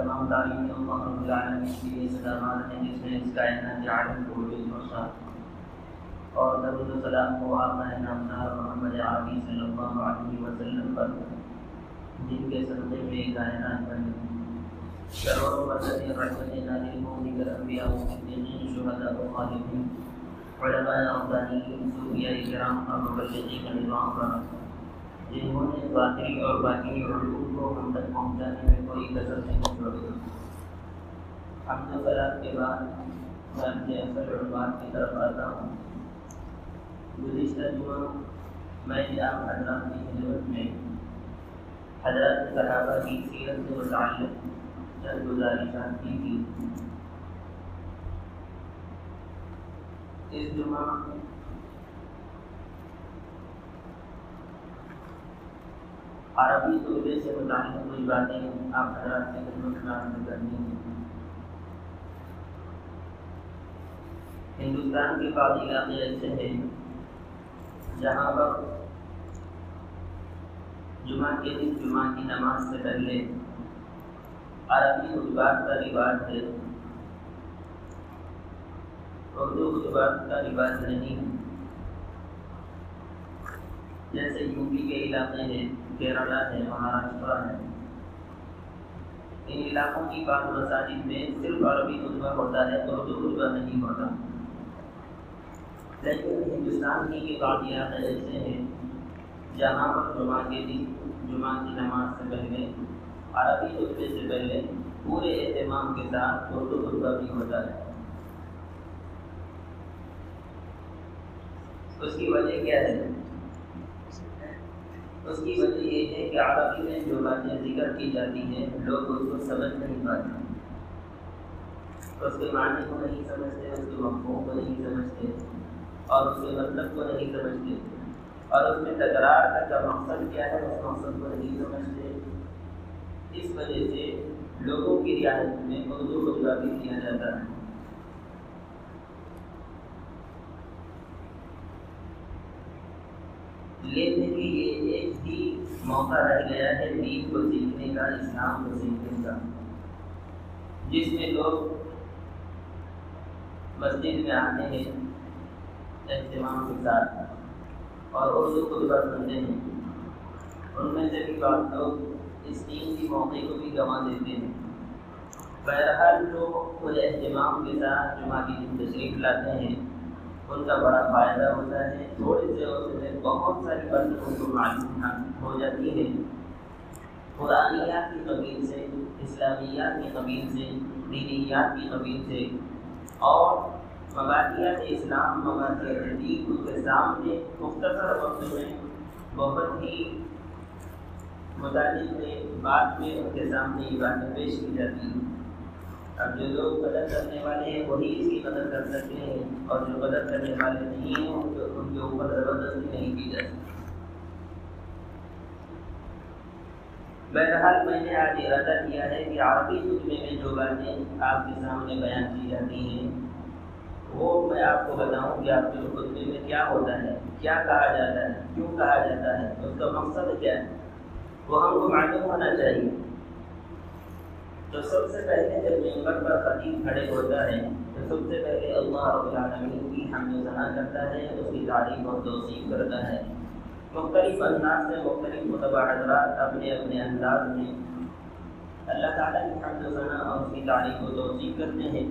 تمام تعلیم اللہ رب العالمین کے لیے سلامات ہیں جس نے اس کائنات کے عالم کو وجود اور درود و سلام کو آپ کا نامدار محمد عربی صلی اللہ علیہ وسلم پر، جن کے صدقے میں کائنات بن شرور و برکتیں رحمتیں نازل ہوں دیگر انبیاء و صدیقین، شہداء و خالدین علماء ربانیین صوفیاء کرام اور مبلغین نظام جنہوں نے باطری اور باقی علوم کو ہم تک پہنچانے میں کوئی کثر نہیں چھوڑی۔ حمد و سلام کے بعد میں اپنے اصل علومات کی طرف آتا ہوں۔ گزشتہ جمعہ میں نے آپ حضرات کی خدمت میں حضرات صحابہ کی سیرت سے متعلق چند گزارشات کی تھی۔ اس جمعہ عربی طلبے سے متعلق کچھ باتیں آپ حضرات کی خدمت میں کرنی ہیں ہندوستان کے بعض علاقے ایسے ہیں جہاں پر جمعہ کے دن جمعہ کی نماز سے پہلے عربی خطبات کا رواج ہے۔ اردو خطبات کا رواج نہیں۔ جیسے یو پی کے علاقے ہیں۔ کیرلا ہے مہاراشٹرا ہے۔ ان علاقوں کی بعض مساجد میں صرف عربی خطبہ ہوتا ہے اردو خطبہ نہیں ہوتا۔ لیکن ہندوستان کی کے بعض علاقے ایسے ہیں، جہاں پر جمعہ کے دن، جمعہ کی نماز سے پہلے، عربی خطبے سے پہلے پورے اہتمام کے ساتھ اردو خطبہ بھی ہوتا ہے۔ اس کی وجہ کیا ہے؟ اس کی وجہ یہ ہے کہ عربی میں جو باتیں ذکر کی جاتی ہیں، لوگ اس کو سمجھ نہیں پاتے۔ اس کے معنی کو نہیں سمجھتے، اس کے مفہوم کو نہیں سمجھتے، اور اس کے مطلب کو نہیں سمجھتے۔ اور اس میں تکرار کا مقصد کیا ہے، اس مقصد کو نہیں سمجھتے۔ اس وجہ سے لوگوں کی رعایت میں اردو خطبہ بھی کیا جاتا ہے۔ لیکن یہ ایک ہی موقع رہ گیا ہے دین کو سیکھنے کا، اسلام کو سیکھنے کا۔ جس میں لوگ مسجد میں آتے ہیں اہتمام کے ساتھ، اور اردو خطبہ سنتے ہیں۔ ان میں سے بھی بعض لوگ اس دین کی موقع کو بھی گنوا دیتے ہیں۔ بہرحال لوگ خود اہتمام کے ساتھ جمعہ کی تشریف لاتے ہیں۔ ان کا بڑا فائدہ ہوتا ہے۔ تھوڑے سے وقت میں بہت ساری باتیں ان کو معلوم ہاں، ہو جاتی ہے قرآنیات کی قبیل سے، اسلامیات کی قبیل سے، دینیات کی قبیل سے۔ اور مبادیات اسلام مبادیات دین ان کے سامنے مختصر وقت میں بہت ہی متعلق میں بات میں ان کے سامنے یہ باتیں پیش کی جاتی ہیں۔ اب جو لوگ قدر کرنے والے ہیں، وہی اس کی قدر کر سکتے ہیں۔ اور جو قدر کرنے والے نہیں ہیں، ان کے ان کے اوپر زبردستی نہیں کی جا سکتی۔ بہرحال میں نے آج ارادہ کیا ہے کہ عربی خطبے میں جو باتیں آپ کے سامنے بیان کی جاتی ہیں، وہ میں آپ کو بتاؤں کہ آپ کے خطبے میں کیا ہوتا ہے، کیا کہا جاتا ہے، کیوں کہا جاتا ہے، اس کا مقصد کیا ہے؟ وہ ہم کو معلوم ہونا چاہیے۔ تو سب سے پہلے جب ممبر پر خطیب کھڑے ہوتا ہے، تو سب سے پہلے اللہ رب العالمین کی حمد و ثنا کرتا ہے، اس کی تعریف اور توصیف کرتا ہے۔ مختلف انداز سے مختلف متبع حضرات اپنے اپنے انداز میں اللہ تعالیٰ کی حمد و ثنا اور اس کی تعریف و توصیف کرتے ہیں۔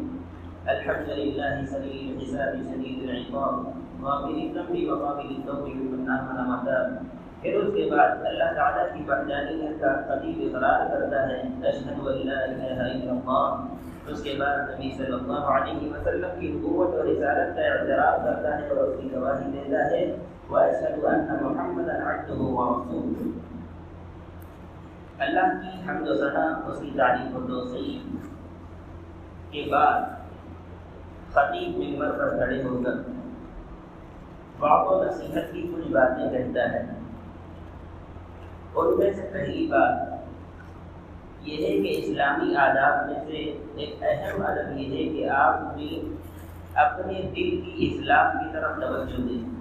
الحمد للہ سلیل الحساب شدید العقاب۔ غافل الذنب وقابل التوب لمن آمن متاب پھر اس کے بعد اللہ تعالیٰ کی وحدانیت کا قدیب اقرار کرتا ہے اشہد اللہ الہ الا اللہ. اس کے بعد نبی صلی اللہ علیہ وسلم کی حکومت اور رسالت کا اعتراف کرتا ہے اور اس کی گواہی دیتا ہے واشهد ان محمدا عبده ورسوله اللہ کی حمد و ثنا، اس کی تعریف و توصیف کے بعد خطیب ممبر پر کھڑے ہو کر بات و نصیحت کی کچھ باتیں کہتا ہے۔ اور ان میں سے پہلی بات یہ ہے کہ اسلامی آداب میں سے ایک اہم ادب یہ ہے کہ آپ بھی اپنے دل کی اصلاح کی طرف توجہ دیں۔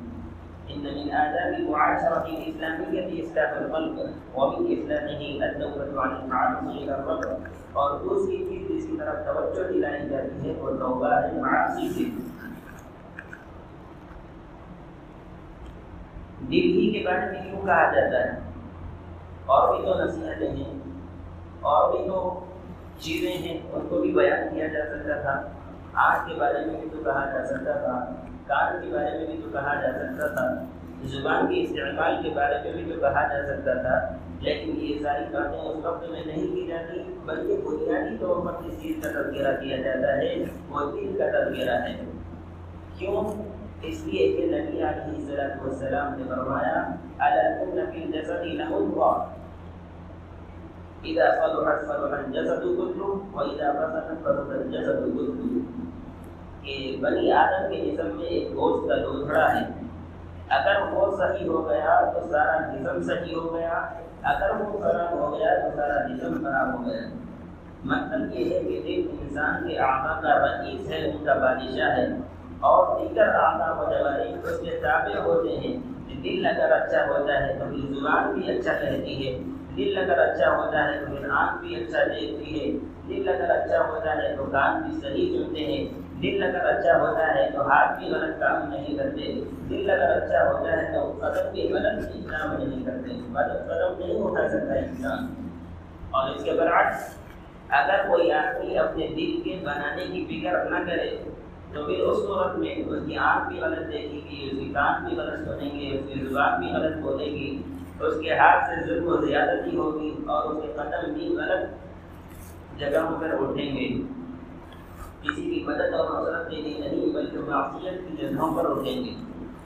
إن من آداب المعاشرة الإسلامية إصلاح القلب ومن إصلاحه التوبة عن التعرض إلى الرب اور دوسری چیز جس کی طرف توجہ دلائی جاتی ہے وہ توبہ ہے معاشی سے دل ہی کے بارے میں کیوں کہا جاتا ہے؟ اور بھی تو نصیحتیں ہیں، اور بھی تو چیزیں ہیں، ان کو بھی بیان کیا جا سکتا تھا۔ آنکھ کے بارے میں بھی تو کہا جا سکتا تھا، کان کے بارے میں بھی تو کہا جا سکتا تھا، زبان کے استعمال کے بارے میں بھی تو کہا جا سکتا تھا۔ لیکن یہ ساری باتیں اس وقت میں نہیں کی جاتی، بلکہ بنیادی طور پر جس چیز کا تذکرہ کیا جاتا ہے، وہ دل کا تذکرہ ہے۔ کیوں؟ اس لیے کہ نبی علیہ السلام نے فرمایا الجسد الجسد له اذا صلح صلح كله واذا فسد فسد الجسد كله کہ بنی آدم کے جسم میں ایک گوشت کا لوتھڑا ہے۔ اگر وہ صحیح ہو گیا تو سارا جسم صحیح ہو گیا۔ اگر وہ خراب ہو گیا تو سارا جسم خراب ہو گیا۔ مطلب یہ ہے کہ دل انسان کے آقا کا رئیس ہے، ان کا بادشاہ ہے۔ اور دیگر آقا و جواری اس کے تابع ہوتے ہیں۔ دل اگر اچھا ہوتا ہے تو پھر زبان بھی اچھا کہتی ہے۔ دل اگر اچھا ہوتا ہے تو پھر آنکھ بھی اچھا دیکھتی ہے۔ دل اگر اچھا ہوتا ہے تو کان بھی صحیح سنتے ہیں۔ دل اگر اچھا ہوتا ہے تو ہاتھ بھی غلط کام نہیں کرتے۔ دل اگر اچھا ہوتا ہے تو قدم بھی غلط کام نہیں کرتے۔ غلط قدم نہیں اٹھا سکتا انسان۔ اور اس کے برعکس، اگر کوئی آدمی اپنے دل کے بنانے کی فکر نہ کرے تو پھر اس صورت میں اس کی آنکھ بھی غلط دیکھے گی اس کی کان بھی غلط سنیں گے اس کی زبان بھی غلط بولے گی، اس کے ہاتھ سے ظلم و زیادتی ہوگی اور اس کے قدم بھی غلط جگہوں پر اٹھیں گے۔ کسی کی مدد اور نصرت کے لیے نہیں، بلکہ معصیت کی جگہوں پر اٹھیں گے۔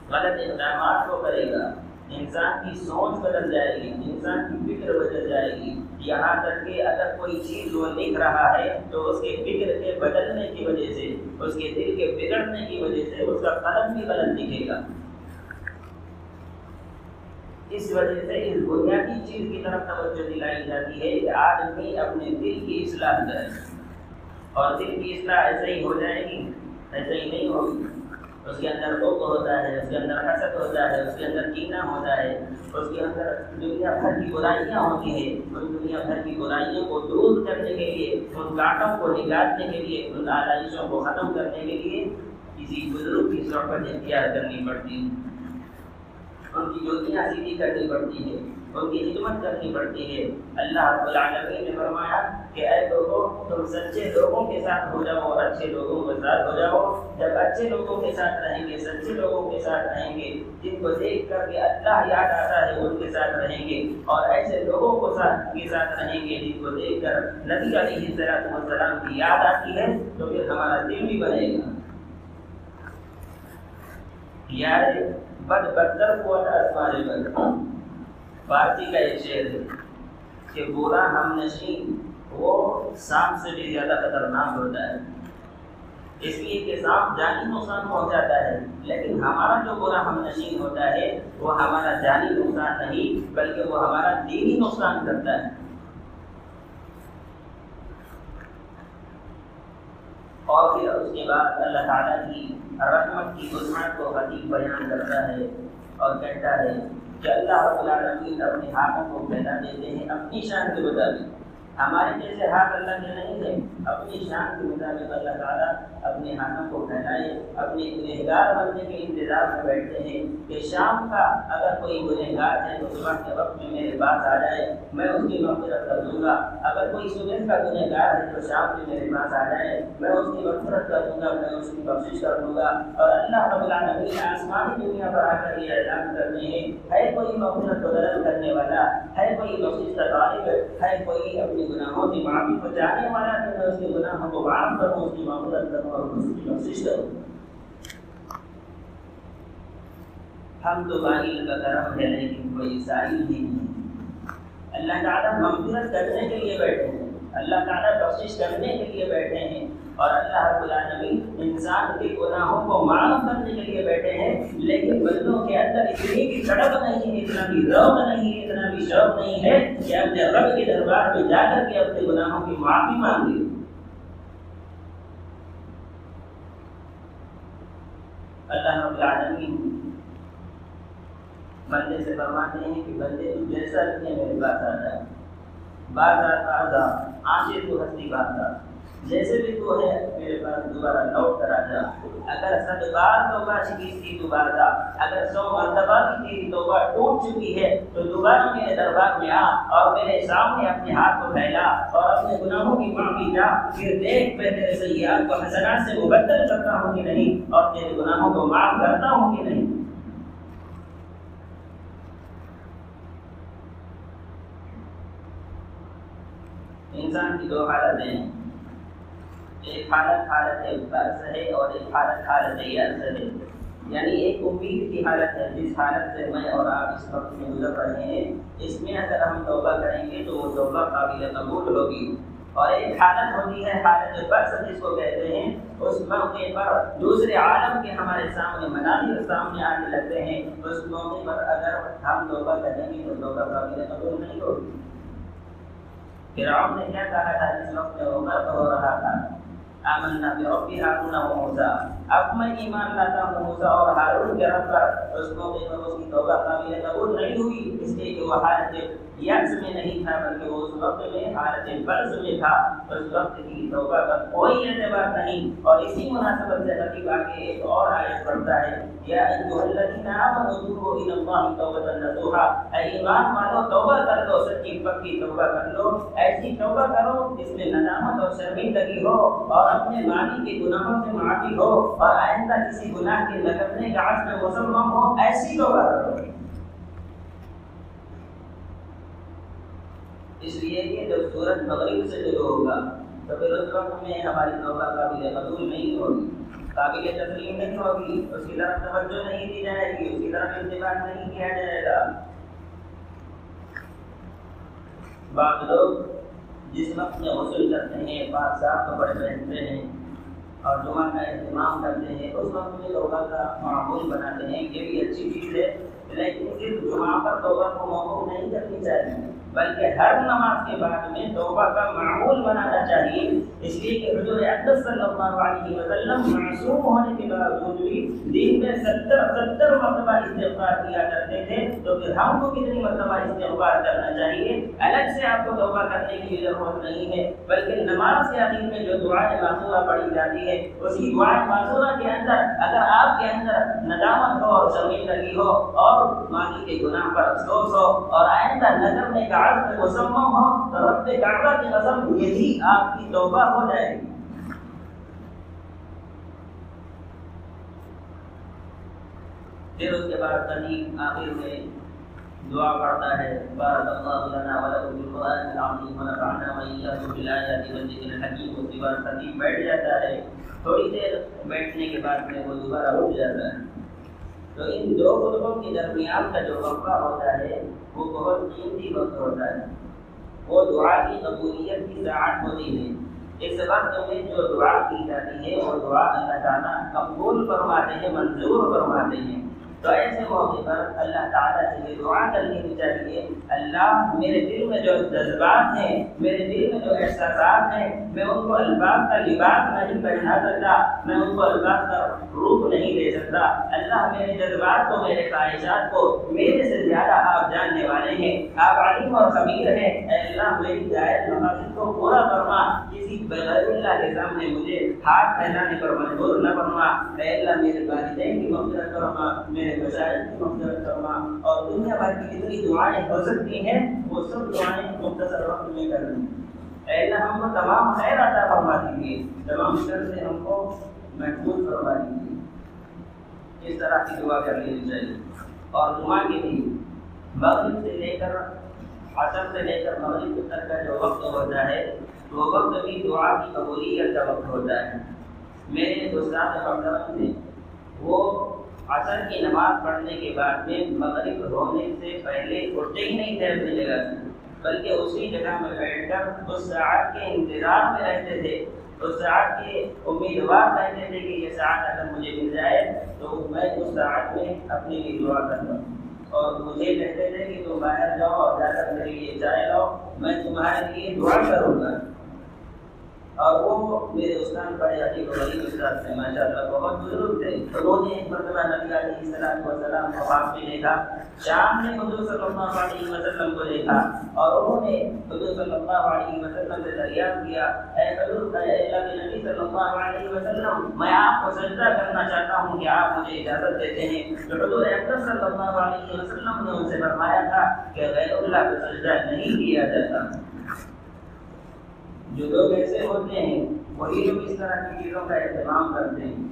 غلط اقدامات کو کرے گا۔ انسان کی سوچ بدل جائے گی، انسان کی فکر بدل جائے گی۔ یہاں تک کہ اگر کوئی چیز وہ لکھ رہا ہے تو اس کے فکر کے بدلنے کی وجہ سے، اس کے دل کے بگڑنے کی وجہ سے اس کا قلم بھی غلط دکھے گا۔ اس وجہ سے اس بنیادی چیز کی طرف توجہ دلائی جاتی ہے کہ آدمی اپنے دل کی اصلاح کرے اور دل کی اصلاح ایسے ہی ہو جائے گی، ایسے ہی نہیں ہوگی۔ اس کے اندر بوک ہوتا ہے، اس کے اندر حسد ہوتا ہے، اس کے اندر کینا ہوتا ہے، اس کے اندر دنیا بھر کی برائیاں ہوتی ہیں۔ ان دنیا بھر کی برائیوں کو دور کرنے کے لیے، ان کانٹوں کو نکالنے کے لیے، ان آلائشوں کو ختم کرنے کے لیے کسی بزرگ کی صحبت اختیار کرنی پڑتی۔ ان کی جوتیاں سیدھی کرنی پڑتی ہے ان کی خدمت کرنی پڑتی ہے اللہ رب العالمین نے فرمایا تم سچے لوگوں کے ساتھ ہو جاؤ اور اچھے لوگوں کے ساتھ ہو جاؤ۔ جب اچھے لوگوں کے ساتھ رہیں گے، سچے لوگوں کے ساتھ رہیں گے، جن کو دیکھ کر کے اللہ یاد آتا ہے، ان کے ساتھ رہیں گے۔ اور ایسے لوگوں کو ساتھ کے ساتھ رہیں گے جن کو دیکھ کر نبی علیہ صلاحت السلام کی یاد آتی ہے، تو پھر ہمارا دل بھی بنے گا۔ یار، بد بدتر کو بد فارسی کا ایک شعر ہے کہ برا ہم نشین وہ سانپ سے بھی زیادہ خطرناک ہوتا ہے۔ اس لیے کہ سانپ جانی نقصان پہنچاتا ہے، لیکن ہمارا جو برا ہم نشین ہوتا ہے، وہ ہمارا جانی نقصان نہیں، بلکہ وہ ہمارا دینی نقصان کرتا ہے۔ اور پھر اس کے بعد اللہ تعالیٰ کی رحمت کی وسعت کو حدیث بیان کرتا ہے اور کہتا ہے کہ اللہ رب العالمین اپنے ہاتھوں کو پھیلا دیتے ہیں، اپنی شان کے مطابق ہمارے جیسے ہاتھ اللہ کے نہیں ہیں اپنی شان کے مطابق اللہ تعالیٰ اپنے ہاتھوں کو پھیلائے اپنے گنہگار بننے کے انتظار میں بیٹھتے ہیں۔ کہ شام کا اگر کوئی گنہگار ہے تو صبح کے وقت میں میرے پاس آ جائے، میں اس کی مغفرت کر دوں گا۔ اگر کوئی صبح کا گنہگار ہے تو شام میں میرے پاس آ جائے، میں اس کی مغفرت کر دوں گا، میں اس کی بخشش کر دوں گا۔ اور اللہ رب العالمین آسمانی دنیا پر آ کر یہ اعلان کرتے ہیں، ہے کوئی مغفرت کو درد کرنے والا، ہے کوئی بخشش کا طالب ہے کوئی اپنی کے گناہوں کی معافی کو چاہنے والا تو میں اس کے گناہوں کو معاف کروں، اس کی معمولت کروں اور اس کی بخشش کروں۔ ہم تو باہر کا کرم ہے لیکن کوئی سائل ہی نہیں۔ اللہ تعالیٰ مغفرت کرنے کے لیے بیٹھے ہیں۔ اللہ تعالیٰ بخشش کرنے کے لیے بیٹھے ہیں۔ اور اللہ رب العالمین انسان کے گناہوں کو معاف کرنے کے لیے بیٹھے ہیں، لیکن بندوں کے اندر اتنی بھی سڑک نہیں ہے، اتنا بھی روب نہیں اتنا بھی شوق نہیں ہے کہ اپنے رب کے دربار میں جا کر کے اپنے گناہوں کی معافی مانگی اللہ رب العالمین بندے سے فرماتے ہیں کہ بندے تو جیسا رکھے میرے پاس آ جائے بات آتا آنچے تو ہستی بات آ جیسے بھی تو ہے، میرے پاس دوبارہ لوٹ کر آ جا۔ اگر سب بار توبہ شکیس کی دوبارہ اگر سو مرتبہ کی تیری توبہ ٹوٹ چکی ہے، تو دوبارہ میرے دربار میں آ اور میرے سامنے اپنے ہاتھ کو پھیلا اور اپنے گناہوں کی معافی جا۔ پھر دیکھ، میں تیرے سیاحت کو حسنات سے مبدل کرتا ہوں کہ نہیں اور تیرے گناہوں کو معاف کرتا ہوں کہ نہیں۔ انسان کی دو حالتیں ہیں۔ ایک حالت حالت برس ہے اور ایک حالت حالت یس ہے۔ یعنی ایک امید کی حالت ہے، جس حالت سے میں اور آپ اس وقت میں گزر رہے ہیں، اس میں اگر ہم توبہ کریں گے تو وہ توبہ قابل قبول ہوگی۔ اور ایک حالت ہوتی ہے، حالت برس جس کو کہتے ہیں، اس موقع پر دوسرے عالم کے ہمارے سامنے، مناظر سامنے آنے لگتے ہیں۔ اس موقع پر اگر ہم توبہ کریں گے تو توبہ قابل قبول نہیں ہوگی۔ فرعون نے کیا کہا تھا؟ جس وقت میں عمر ہو رہا تھا آمنا بربی ہارون و موسیٰ اب میں ایمان لاتا ہوں، موسیٰ اور ہارون کے رب پر۔ اس موقع پر اس کی توبہ قابل قبول نہیں ہوئی، اس لیے کہ وہ حالت یکس میں نہیں تھا بلکہ وہ اس وقت میں حالت برس میں تھا، اس وقت کی توبہ کا کوئی اعتبار نہیں۔ اور اسی مناسبت سے حقیق آگے ایک اور آیت پڑھتا ہے، یا ایھا الذین آمنوا توبوا الی اللہ توبۃ نصوحا۔ اے ایمان والو، توبہ کر لو، سچی پکی توبہ کر لو۔ ایسی توبہ کرو جس میں ندامت اور شرمندگی ہو، اور اپنے ماضی کے گناہوں سے معافی ہو، اور آئندہ کسی گناہ کے لگنے کا عزم مسلم ہو، ایسی توبہ کرو اس لیے کہ جب سورج مغرب سے شروع ہوگا، تو پھر اس وقت میں ہماری توبہ قابل قبول نہیں ہوگی۔ قابل تسلیم نہیں ہوگی، اس کی طرف توجہ نہیں دی جائے گی، اس کی طرف انتظار نہیں کیا جائے گا۔ بعض لوگ جس وقت میں غسل کرتے ہیں پاک صاف کپڑے پہنتے ہیں اور جمعہ کا اہتمام کرتے ہیں، اس وقت میں توبہ کا معمول بناتے ہیں، یہ بھی اچھی چیز ہے۔ لیکن صرف جمعہ پر توبہ کو موقع نہیں کرنی چاہیے۔ بلکہ ہر نماز کے بعد میں توبہ کا معمول بنانا چاہیے۔ اس لیے کہ حضور اقدس صلی اللہ علیہ وسلم معصوم ہونے کے باوجود بھی دن میں ستر ستر مرتبہ استغفار کیا کرتے تھے۔ تو پھر ہم کو کتنی مرتبہ استغفار کرنا چاہیے؟ الگ سے آپ کو توبہ کرنے کی ضرورت نہیں ہے، بلکہ نماز کے آخر میں جو دعائیں معصورہ پڑھی جاتی ہے اسی دعائیں معصورہ کے اندر اگر آپ کے اندر ندامت ہو اور شرمندگی ہو اور ماضی کے گناہ پر افسوس ہو اور آئندہ نظر میں کا میں مسمم ہو تو رب کعبہ کی قسم، یہی آپ کی توبہ ہو جائے گی۔ پھر اس کے بعد قدیم آخر میں دعا پڑھتا ہے، بارک اللہ لنا ولکم بالقرآن العظیم ونفعنا وإياكم بالآيات والذكر الحكيم اس کے بعد قدیم بیٹھ جاتا ہے۔ تھوڑی دیر بیٹھنے کے بعد میں وہ دوبارہ اٹھ جاتا ہے۔ تو ان دو خطبوں کے درمیان کا جو وقفہ ہوتا ہے، وہ بہت قیمتی وقت ہوتا ہے۔ وہ دعا کی قبولیت کی ساعت ہوتی ہے۔ اس وقت میں جو دعا کی جاتی ہے، وہ دعا اللہ تعالیٰ قبول فرماتے ہیں، منظور فرماتے ہیں۔ تو ایسے موقع پر اللہ تعالیٰ سے یہ دعا کرنی بھی چاہیے، اللہ میرے دل میں جو جذبات ہیں، میرے دل میں جو احساسات ہیں میں ان کو الفاظ کا لباس نہیں پہنا سکتا، میں ان کو الفاظ کا روپ نہیں دے سکتا۔ اللہ میرے جذبات کو، میرے خواہشات کو، میرے سے زیادہ آپ جاننے والے ہیں۔ آپ علیم اور خبیر ہیں۔ اے اللہ، میری جائز مقاصد کو پورا فرما۔ کسی بغیر اللہ کے سامنے مجھے ہاتھ پھیلانے پر مجبور نہ فرما۔ اے اللہ، میرے والدین کی مغفرت فرما، میرے مشاہد کی مغفرت فرما۔ اور دنیا بھر کی جتنی دعائیں ہو سکتی ہیں، وہ سب دعائیں مختصر وقت میں کر دیں اے اللہ ہم کو تمام خیر عطا فرما دیجیے تمام شر سے ہم کو محفوظ فرما دیجیے اس طرح کی دعا کر لینی چاہیے۔ اور دعا کے لیے مغرب سے لے کر عصر سے لے کر مغرب تک کا جو وقت ہوتا ہے، وہ وقت بھی دعا کی قبولیت کا وقت ہوتا ہے۔ میرے دوستان محترم نے، وہ عصر کی نماز پڑھنے کے بعد میں مغرب ہونے سے پہلے اٹھتے ہی نہیں تھے اپنی جگہ سے بلکہ اسی جگہ میں بیٹھ کر اس ساعت کے انتظار میں رہتے تھے۔ اس ساعت کے امیدوار رہتے تھے کہ یہ ساعت اگر مجھے مل جائے تو میں اس ساعت میں اپنے لیے دعا کر لوں اور مجھے کہتے تھے کہ تم باہر جاؤ اور جا کر میرے لیے چائے لاؤ میں تمہارے لیے دعا کروں گا۔ اور وہ میرے استاد بڑے عجیب و غریب استاد تھے ماشاء اللہ، بہت بزرگ تھے۔ انہوں نے ایک مرتبہ نبی علیہ السلام وسلام کو خواب میں دیکھا۔ شام نے حضور صلی اللہ علیہ وسلم کو دیکھا۔ اور انہوں نے حضور صلی اللہ علیہ وسلم سے دریافت کیا، اے حضور، اے اللہ کے نبی صلی اللہ علیہ وسلم، میں آپ کو سجدہ کرنا چاہتا ہوں کہ آپ مجھے اجازت دیتے ہیں۔ تو حضور اکرم صلی اللہ علیہ وسلم نے ان سے فرمایا تھا کہ غیر اللہ کو سجدہ نہیں کیا جاتا۔ جو لوگ ایسے ہوتے ہیں، وہی لوگ اس طرح کی چیزوں کا اہتمام کرتے ہیں۔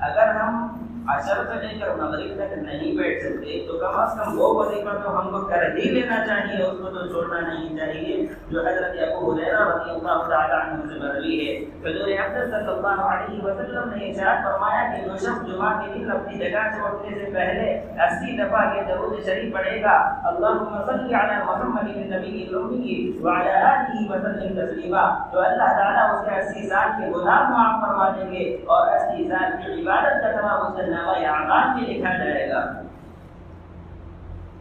اگر ہم اثر سے لے کر مغرب تک نہیں بیٹھ سکتے، تو کم از کم وہ وظیفہ تو ہم کو کر ہی لینا چاہیے، اس کو تو چھوڑنا نہیں چاہیے۔ جو حضرت ابو حریرہ رضی اللہ تعالیٰ عنہ سے مروی ہے حضور اقدس صلی اللہ علیہ وسلم نے ارشاد فرمایا کہ جو شخص جمعہ کے دن اپنی جگہ سے اٹھنے سے پہلے اسی دفعہ یہ درود شریف پڑھے گا۔ اللہم صلی علی محمد النبی الامی وعلی آلہ وسلم تسلیما۔ تو اللہ تعالیٰ اس کے اسی سال کے گناہ معاف فرما دیں گے اور اسی سال کی عبادت کا تمام اس کے نامہ اعمال میں لکھا جائے گا۔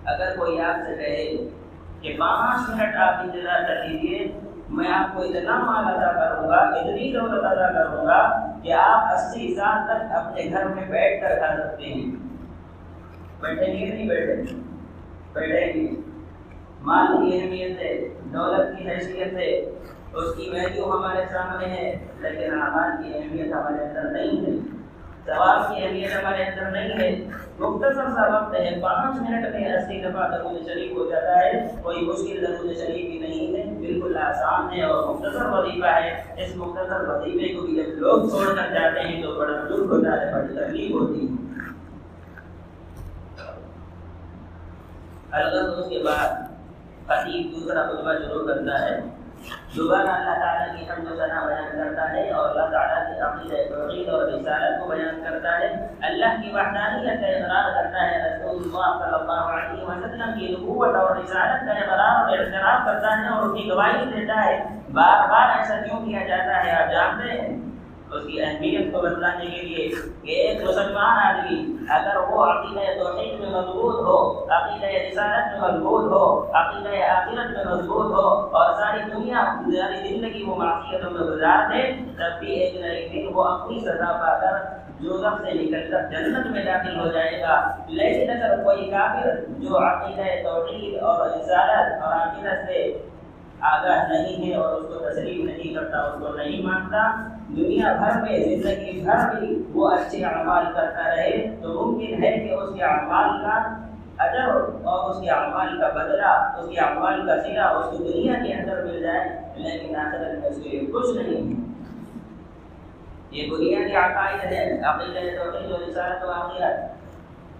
اگر کوئی آپ سے کہے کہ پانچ منٹ آپ انتظار کر لیجیے میں آپ کو اتنا مال ادا کروں گا، اتنی دولت ادا کروں گا کہ آپ اسی سال تک اپنے گھر میں بیٹھ کر کھا سکتے ہیں۔ بیٹھیں گے نہیں بیٹھیں بیٹھیں گے مال کی اہمیت ہے، دولت کی حیثیت ہے، اس کی ویلیو ہمارے سامنے ہے، لیکن اعمال کی اہمیت ہمارے اندر ثواب کی اہمیت ہمارے اندر نہیں ہے۔ مختصر سا وقت ہے، پانچ منٹ میں اسی دفعہ درود شریف ہو جاتا ہے۔ کوئی مشکل درود شریف بھی نہیں ہے، بالکل آسان ہے اور مختصر وظیفہ ہے۔ اس مختصر وظیفے کو بھی جب لوگ چھوڑ کر جاتے ہیں تو بڑا دکھ ہوتا ہے، بڑی تکلیف ہوتی ہے۔ البتہ اس کے بعد خطیب دوسرا خطبہ شروع کرتا ہے۔ دوبارہ اللہ تعالیٰ کی حمد و ثنا بیان کرتا ہے اور اللہ تعالیٰ کی عقیدہ توحید اور رسالت کو بیان کرتا ہے۔ اللہ کی وحدانیت کا اقرار کرتا ہے۔ رسول اللہ صلی اللہ علیہ وسلم کی نبوت اور رسالت کا اقرار اور اعتراف کرتا ہے اور اس کی گواہی دیتا ہے۔ بار بار ایسا کیوں کیا جاتا ہے؟ آپ جانتے ہیں۔ اس کی اہمیت کو بتلانے کے لیے کہ ایک مسلمان آدمی اگر وہ عقیدہ توحید میں مضبوط ہو، عقیدہ رسالت میں مضبوط ہو، عقیدہ آخرت میں مضبوط ہو اور ساری دنیا، ساری زندگی وہ معصیتوں میں گزار دے، تب بھی ایک نہ ایک دن وہ اپنی سزا پا کر جو سے نکل کر جنت میں داخل ہو جائے گا۔ لیکن اگر کوئی کافر جو عقیدہ توحید اور رسالت اور عقیدت سے آگاہ نہیں ہے اور اس کو تسلیم نہیں کرتا، اس کو نہیں مانتا دنیا بھر میں زندگی بھر بھی وہ اچھے اعمال کرتا رہے، تو ممکن ہے کہ اس کے اعمال کا اجر اور اس کے اعمال کا بدلہ، اس کے اعمال کا سلا اس کو دنیا کے اندر مل جائے، لیکن آخرت میں اس کے لیے کچھ نہیں۔ یہ بنیادی عقائد ہے عقیدہ توحید و رسالت و آخرت۔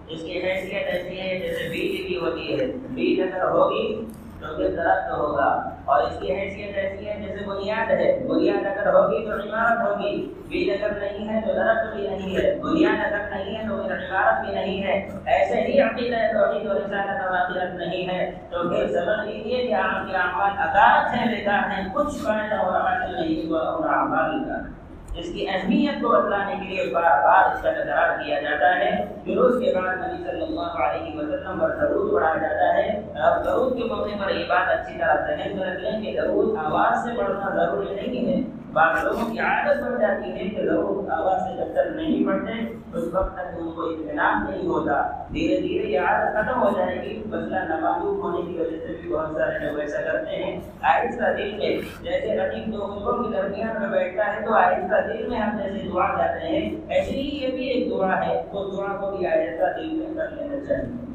اس کی حیثیت ایسی ہے جیسے بیج بھی ہوتی ہے۔ بیج اگر ہوگی تو پھر درخت ہوگا۔ اور اس کی حیثیت ایسی ہے جیسے بنیاد ہے۔ بنیاد اگر ہوگی تو عمارت ہوگی۔ بیج اگر نہیں ہے تو درخت بھی نہیں ہے۔ بنیاد اگر نہیں ہے تو عمارت بھی نہیں ہے۔ ایسے ہی عقیدہ توحید و رسالت اور عقیدت نہیں ہے۔ تو پھر سمجھ لیجیے کہ آپ کے اعمال عدالت سے بیکار ہیں۔ کچھ فائدہ اور عمل نہیں ہوا اور اعمال کا۔ اس کی اہمیت کو بتلانے کے لیے بار بار اس کا تکرار کیا جاتا ہے پھر اس کے بعد نبی صلی اللہ علیہ وسلم پر درود پڑھا جاتا ہے۔ اب درود کے موقع پر یہ بات اچھی طرح ذہن میں رکھ لیں کہ درود آواز سے پڑھنا ضروری نہیں ہے۔ بعض لوگوں کی عادت بن جاتی ہے کہ لوگ آواز سے جب تک نہیں پڑھتے اس وقت تک ان کو اطمینان نہیں ہوتا۔ دھیرے دھیرے یہ عادت ختم ہو جائے گی۔ مسئلہ نامعلوم ہونے کی وجہ سے بھی بہت سارے لوگ ایسا کرتے ہیں۔ آہستہ دل میں، جیسے عجیب دو لوگوں کے درمیان میں بیٹھتا ہے، تو آہستہ دل میں ہم جیسے دعا جاتے ہیں۔ ایسے ہی یہ بھی ایک دعا ہے، تو دعا کو بھی آہستہ دل میں کر لینا چاہیے۔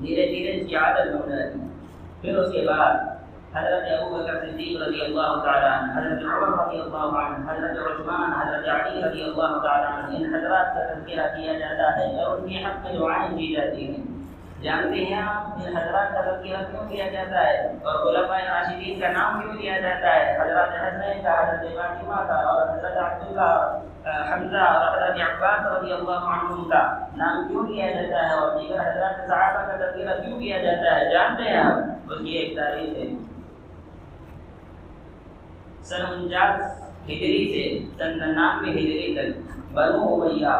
دھیرے دھیرے اس کی عادت بن جاتی ہے۔ پھر اس کے بعد حضرت ابو بکر صدیق رضی اللہ تعالیٰ عنہ، حضرت عمر رضی اللہ عنہ، حضرت عثمان، حضرت علی رضی اللہ تعالیٰ عنہ، ان حضرات کا تذکرہ کیا جاتا ہے اور ان کے حق میں دعائیں کی جاتی ہیں۔ جانتے ہیں آپ ان حضرات کا تذکرہ کیوں کیا جاتا ہے؟ اور خلفاء راشدین کا نام کیوں دیا جاتا ہے؟ حضرت حسین کا، حضرت فاطمہ کا اور حضرت عبداللہ حمزہ اور حضرت عباس رضی اللہ عنہ کا نام کیوں کیا جاتا ہے؟ اور دیگر حضرات صحابہ کا تذکرہ کیوں کیا جاتا ہے؟ جانتے ہیں آپ اس کی ایک تاریخ ہے۔ سن ہجری سے سن ننانوے ہجری تک، بنو امیہ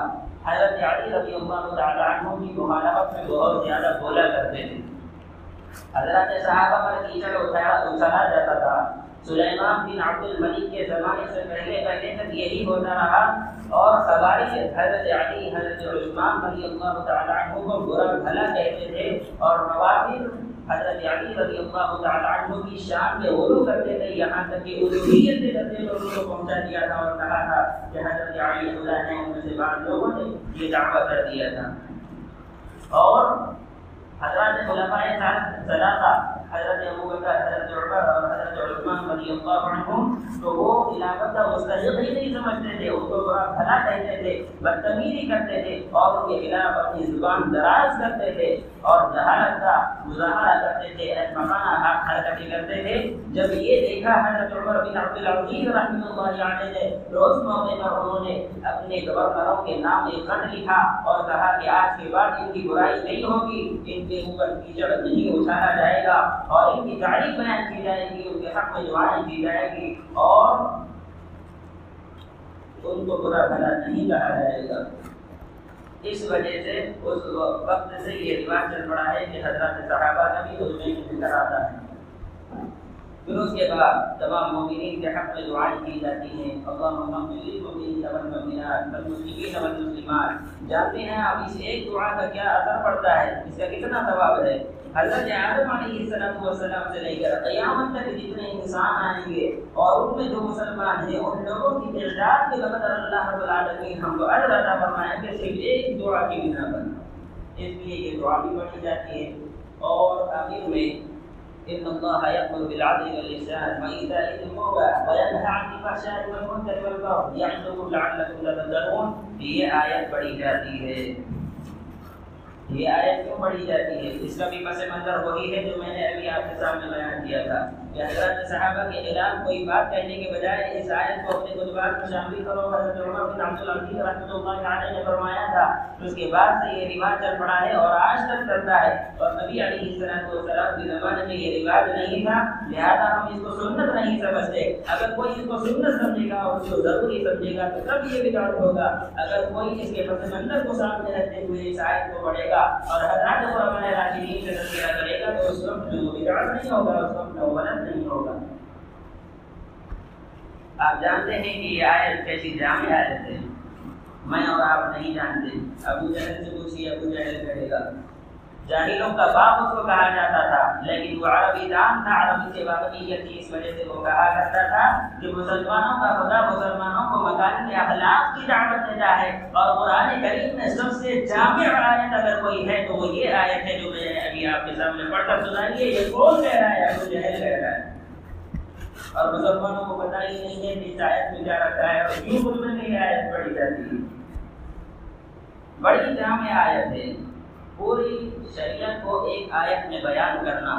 حضرت علی رضی اللہ تعالیٰ عنہ کی مخالفت میں بہت زیادہ بولا کرتے تھے۔ حضرت صحابہ پر کیچڑ اٹھایا اچھالا جاتا تھا۔ سلیمان بن عبد الملک کے زمانے سے پہلے پہلے تک یہی ہوتا رہا اور خوارج حضرت علی، حضرت عثمان رضی اللہ تعالیٰ عنہ کو برا بھلا کہتے تھے اور روافظ حضرت علی رضی اللہ تعالیٰ عنہ کی شان میں غلو کرتے تھے، یہاں تک کہ الوحیت سے کرتے لوگوں کو پہنچا دیا تھا اور کہا تھا کہ حضرت علی خدا نے ان سے بعض لوگوں نے یہ دعویٰ کر دیا تھا۔ اور حضرت خلفاء ثلاثہ حضرت ابو بکر، حضرت عمر اور حضرت عثمان رضی اللہ عنہم، تو وہ خلافت کا مستحق ہی نہیں سمجھتے تھے اس کو بڑا بھلا کہتے تھے، بدتمیزی کرتے تھے اور ان کے خلاف اپنی زبان دراز کرتے تھے۔ اور جہالت کا مظاہرہ کرتے تھے مکانہ حق حرکتیں کرتے تھے۔ جب یہ دیکھا حضرت عمر بن عبد العزیز رحمۃ اللہ علیہ نے روز موقع پر انہوں نے اپنے گورنروں کے نام ایک خط لکھا اور کہا کہ آج کے بعد ان کی برائی نہیں ہوگی، ان کے اوپر کیچڑ نہیں اٹھایا جائے گا اور ان کی تعریف بیان کی جائے گی، ان کے حق میں دعائیں کی جائے گی اور ان کو برا بھلا نہیں کہا جائے گا۔ اس وجہ سے اس وقت سے یہ رواج چل پڑا ہے کہ حضرت صحابہ کا بھی اس میں ذکر آتا ہے۔ پھر اس کے بعد تمام مومنین کے حق میں دعائیں کی جاتی ہیں۔ اللہم اغفر للمؤمنین والمؤمنات والمسلمین والمسلمات۔ جانتے ہیں آپ اس ایک دعا کا کیا اثر پڑتا ہے؟ اس کا کتنا ثواب ہے؟ حضرت آدم علیہ السلام سے لے کر قیامت تک جتنے انسان آئیں گے اور ان میں جو مسلمان ہیں، ان لوگوں کی تعداد کے بقدر اللہ رب العالمین ہم کو اجر عطا فرمائیں گے صرف ایک دعا کی بنا پر۔ اس لیے یہ دعا بھی پڑھی جاتی ہے۔ اور آخر میں، ان اللہ یأمر بالعدل والإحسان وإيتاء ذي القربى وينهى عن الفحشاء والمنكر والبغي يعظكم لعلكم تذكرون یہ آیت پڑھی جاتی ہے۔ یہ آیت کیوں پڑھی جاتی ہے؟ اس کا بھی پس منظر وہی ہے جو میں نے ابھی آپ کے سامنے بیان کیا تھا۔ کہ حضرت صحابہ کے خلاف کوئی بات کہنے کے بجائے اس آیت کو اپنے کتبات میں شامل کرو۔ حضرت عمر بن عبد العزیز رحمۃ اللہ علیہ نے فرمایا تھا اس کے بعد سے یہ رواج چل پڑا ہے اور آج تک چلتا ہے۔ اور نبی علیہ السلام والسلام کے زمانے میں یہ رواج نہیں تھا، لہذا ہم اس کو سنت نہیں سمجھتے۔ اگر کوئی اس کو سنت سمجھے گا اور اس کو ضروری سمجھے گا، تو تب یہ بگاڑ ہوگا۔ اگر کوئی اس کے پس منظر کو سامنے رکھتے ہوئے اس آیت کو پڑھے گا اور حضرات قرآن راشدین سے تذکرہ کرے گا، تو اس وقت جو بگاڑ نہیں ہوگا، اس وقت غلط نہیں ہوگا۔ آپ جانتے ہیں کہ یہ آیت کیسی جامع آیت ہے؟ میں اور آپ نہیں جانتے۔ ابو جہل سے پوچھیے ابو جہل کہے گا، جاہلوں کا باپ اس کو کہا جاتا تھا، لیکن وہ عربی دان تھا، عربی سے واقعیت تھی اس وجہ سے وہ کہا کرتا تھا کہ مسلمانوں کا خدا مسلمانوں کو اخلاق کی دعوت دیتا ہے۔ اور قرآن کریم میں سب سے جامع آیت اگر کوئی ہے تو وہ یہ آیت ہے جو میں نے ابھی آپ کے سامنے پڑھ کر سنائیے، یہ کون کہہ رہا ہے؟ ابو جہل کہہ رہا ہے۔ اور مسلمانوں کو پتہ ہی نہیں ہے کہ اس آیت میں کیا رکھا ہے اور کیوں خود میں نہیں آیت پڑھی جاتی ہے۔ بڑی جامع آیت ہے۔ پوری شریعت کو ایک آیت میں بیان کرنا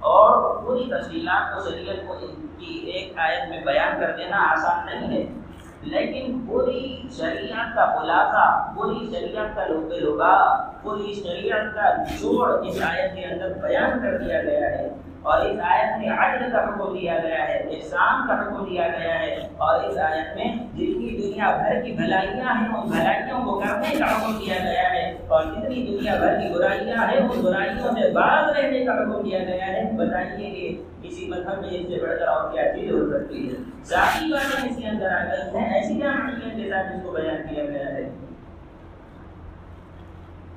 اور پوری تفصیلات کو شریعت کو کی ایک آیت میں بیان کر دینا آسان نہیں ہے۔ لیکن پوری شریعت کا خلاصہ پوری شریعت کا لوگ لوگا پوری شریعت کا جوڑ اس آیت کے اندر بیان کر دیا گیا ہے۔ اور اس آیت میں عدل کا حکم دیا گیا ہے، احسان کا حکم دیا گیا ہے۔ اور اس آیت میں جن کی دنیا بھر کی بھلائیاں ہیں، ان بھلائیوں کو کرنے کا حکم دیا گیا ہے۔ اور جتنی دنیا بھر کی برائیاں ہیں، ان برائیوں سے باز رہنے کا حکم دیا گیا ہے۔ بتائیے کہ کسی مذہب میں اس سے بڑھ کر اور کیا چیز ہو سکتی ہے ذاتی باتیں اس کے اندر آ گئی ہیں، ایسی جانکاریاں کے ساتھ اس کو بیان کیا گیا ہے۔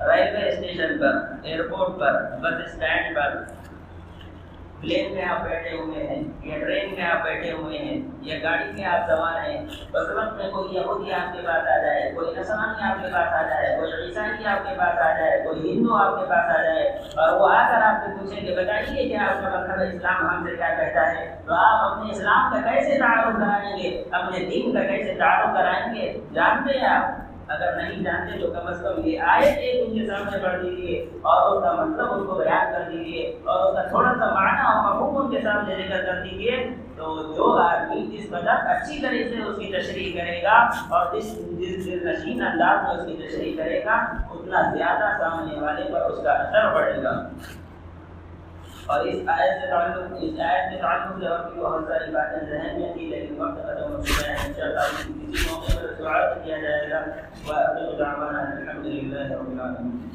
ریلوے اسٹیشن پر، ایئرپورٹ پر، بس اسٹینڈ پر۔ پلین میں آپ بیٹھے ہوئے ہیں یا ٹرین میں آپ بیٹھے ہوئے ہیں یا گاڑی میں آپ سوار ہیں بس وقت میں کوئی یہودی آپ کے پاس آ جائے کوئی نسمانی آپ کے پاس آ جائے کوئی عیسائی آپ کے پاس آ جائے کوئی ہندو آپ کے پاس آ جائے اور وہ آ کر آپ سے پوچھیں کہ بتائیے کہ آپ کا مطلب اسلام ہم سے کیا کہتا ہے تو آپ اپنے اسلام کا کیسے تعارف کرائیں گے اپنے دین کا کیسے تعارف کرائیں گے جانتے ہیں آپ اگر نہیں جانتے تو کم از کم یہ آیت ایک ان کے سامنے پڑھ دیجیے اور اس کا مطلب ان کو بیان کر دیجیے اور اس کا تھوڑا سا معنی اور مفہوم ان کے سامنے ذکر کر دیجیے تو جو آدمی جس قدر اچھی طرح سے اس کی تشریح کرے گا اور جس جس دل نشین انداز میں اس کی تشریح کرے گا، اتنا زیادہ سامنے والے پر اس کا اثر پڑے گا۔ اور اس آیت سے تعلق اس آیت سے تعلق سے اور بھی بہت ساری باتیں ذہن میں تھی لیکن وقت ختم ہو چکا ہے ان شاء اللہ کسی موقع پر سوال کیا جائے گا۔ وآخر دعوانا الحمد للہ رب العالمين